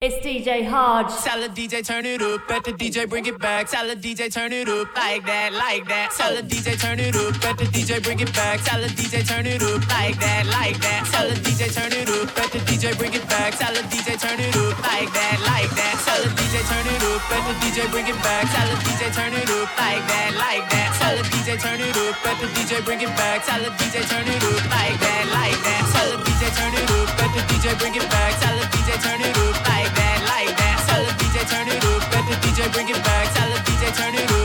It's DJ Hodge. Tell the DJ turn it up, bet the DJ bring it back. Tell the DJ turn it up like that, like that. Tell the DJ turn it up, bet the DJ bring it back. Tell the DJ turn it up like that, like that. Tell the DJ turn it up, bet the DJ bring it back. Tell the DJ turn it up like that, like that. Tell the DJ turn it up, bet the DJ bring it back. Tell the DJ turn it up like that, like that. Tell the DJ turn it up, bet the DJ bring it back. Tell the DJ turn it up like that, like that. Tell the DJ turn it up, bet the DJ bring it back. Tell the DJ turn it up DJ bring it back. Tell the DJ turn it up,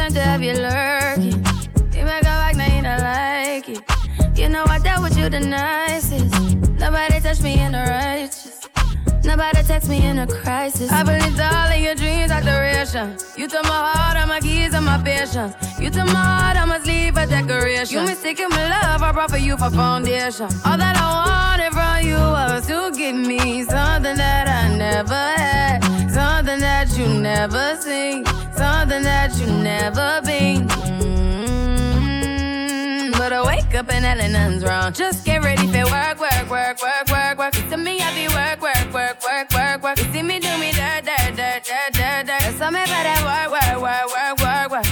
time to have you lurking. You make a like, now you don't like it. You know I dealt with you the nicest. Nobody touched me in the righteous. Nobody text me in a crisis. I believed all of your dreams are duration. You took my heart, all my keys, and my patience. You took my heart, I must leave a decoration. You mistaken my love, I brought for you for foundation. All that I wanted from you was to give me something that I never had, something that you never seen, something that you never been. Mm, But I wake up and hell nothing's wrong. Just get ready for work, work, work, work, work, work. You see me, I be work, work, work, work, work, work. You see me do me dirt, dirt, dirt, dirt, dirt, dirt. There's something about that work, work, work, work, work, work.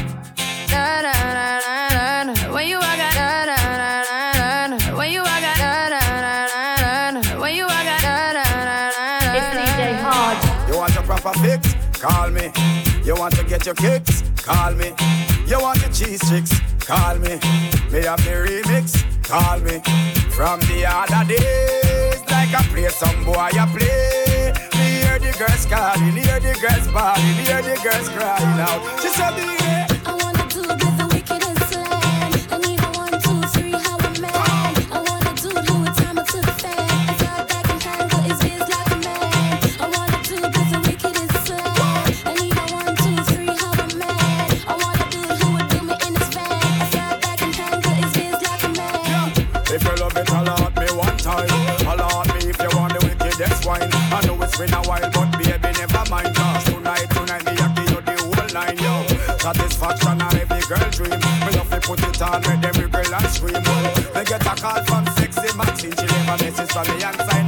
Da da da da da da. When you walk out, da da da da da da. When you walk out, da da da da da da. When you walk out, da da da da da. It's DJ Hodge. You want a proper fix? Call me. You want to get your kicks? Call me. You want the cheese sticks? Call me. Me have the remix? Call me. From the other days, like I play some boy, I play. Me hear the girls calling, hear the girls bawling, hear the girls crying out. She said, "Baby, I wanna do with Satisfaction and every girl dream. Me love to put it on, make every girl and scream. Me get a call from sexy Maxine. She message from me and sign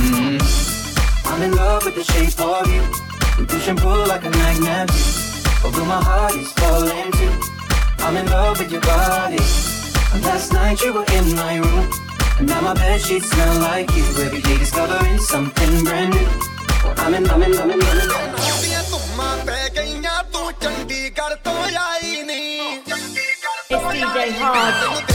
I'm in love with the shape of you. We push and pull like a magnet. Although my heart is falling too. I'm in love with your body. And last night you were in my room. And now my bed sheets smell like you. Every day discovering something brand new. I'm in, I'm in, I'm in, I'm in. It's DJ Hard.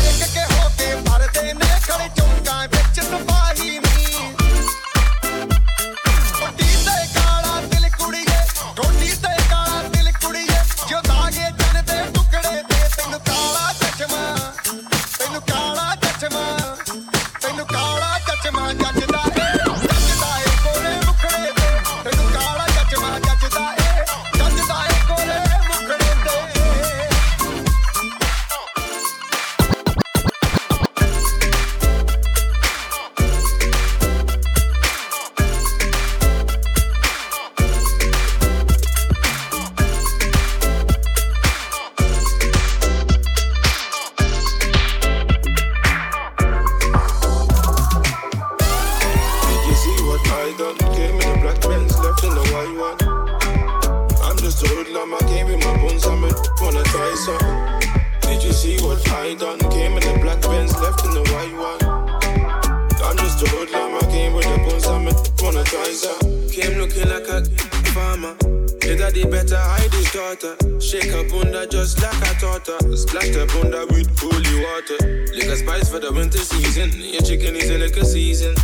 The winter season. Your chicken is in a season.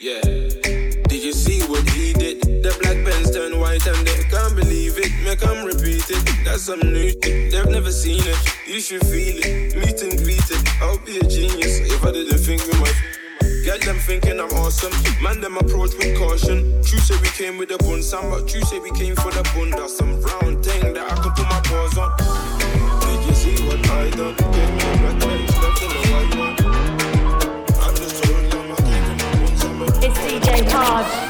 Yeah. Did you see what he did? The black pants turn white and they can't believe it. Make them repeat it. That's some new shit. They've never seen it. You should feel it. Meet and greet it. I'll be a genius if I didn't think we might. Get them thinking I'm awesome. Man, them approach with caution. True say we came with a bun, some, but true say we came for the bun. That's some round thing that I can put my paws on. Did you see what I done? Came in a in white one. DJ Hard.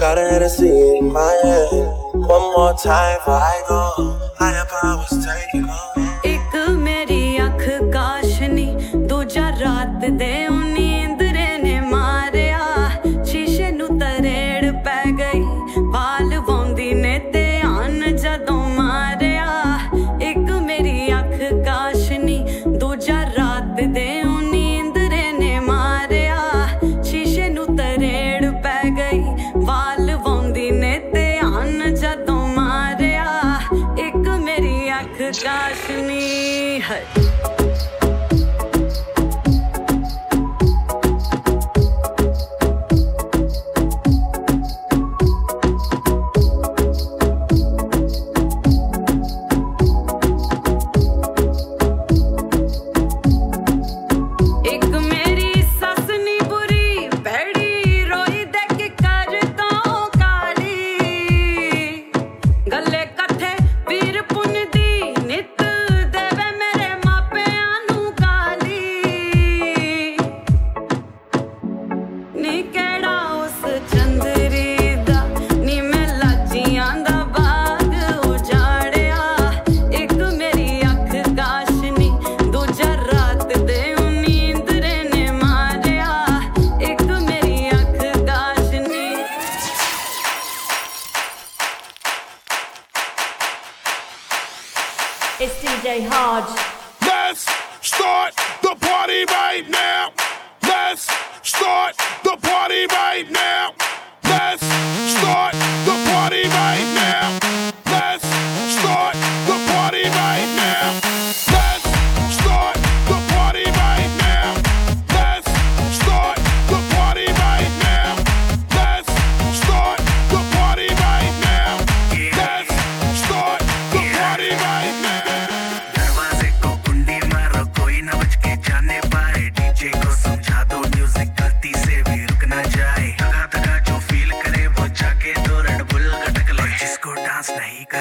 Got a Hennessy in my hand. One more time before I go. Higher powers taking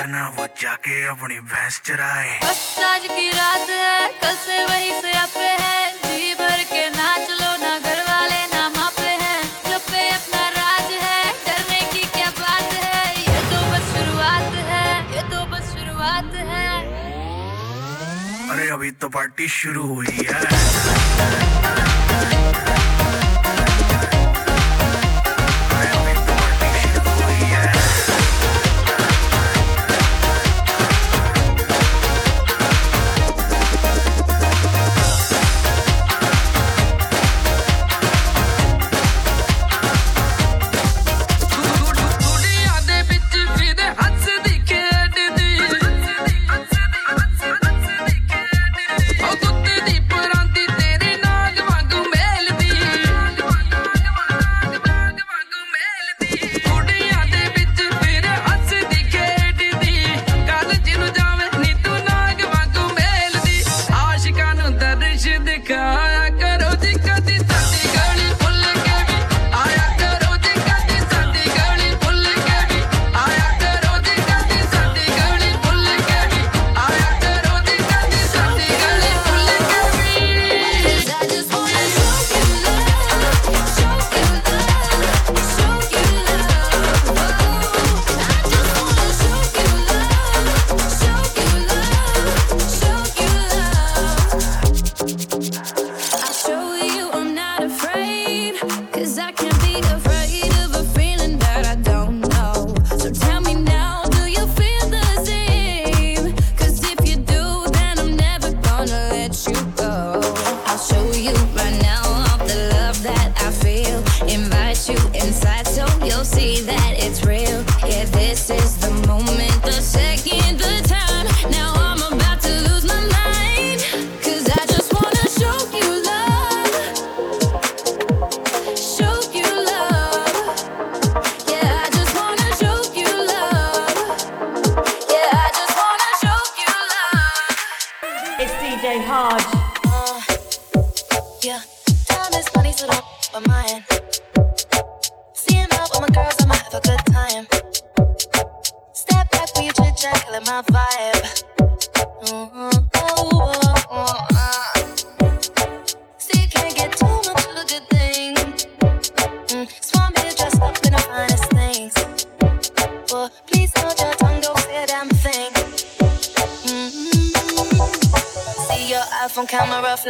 करना वो जाके अपनी भैंस चराए। बस आज की रात है कल से वही से अपे है। जी भर के ना चलो ना घर वाले ना मापे हैं। जब पे अपना राज है डरने की क्या बात है? ये तो बस शुरुआत है ये तो बस शुरुआत है। अरे अभी तो पार्टी शुरू हुई है। Yeah, time is money, so don't mind.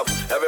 up.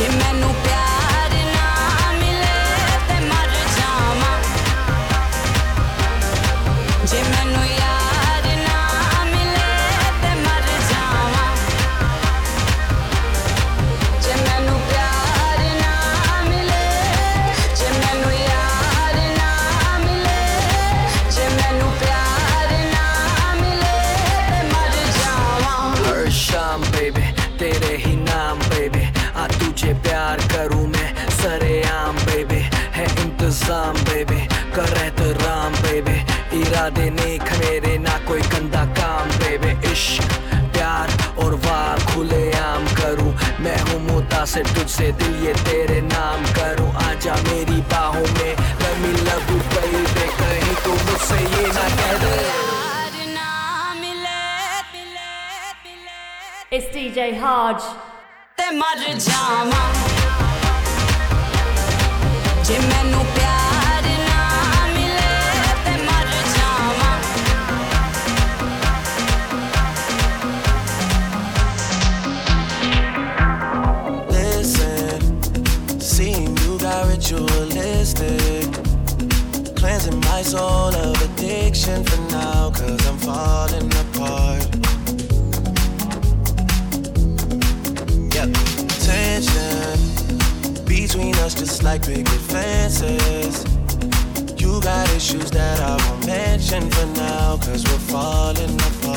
Imagine से तुझसे दिल ये तेरे नाम करूँ आजा मेरी बाहों में Let me love you baby कहीं तू मुझसे ये ना कह दे It's DJ Hodge. Te mar jama. Je mainu ritualistic. Cleansing my soul of addiction for now, cause I'm falling apart. Yep, tension between us just like picket fences. You got issues that I won't mention for now, cause we're falling apart.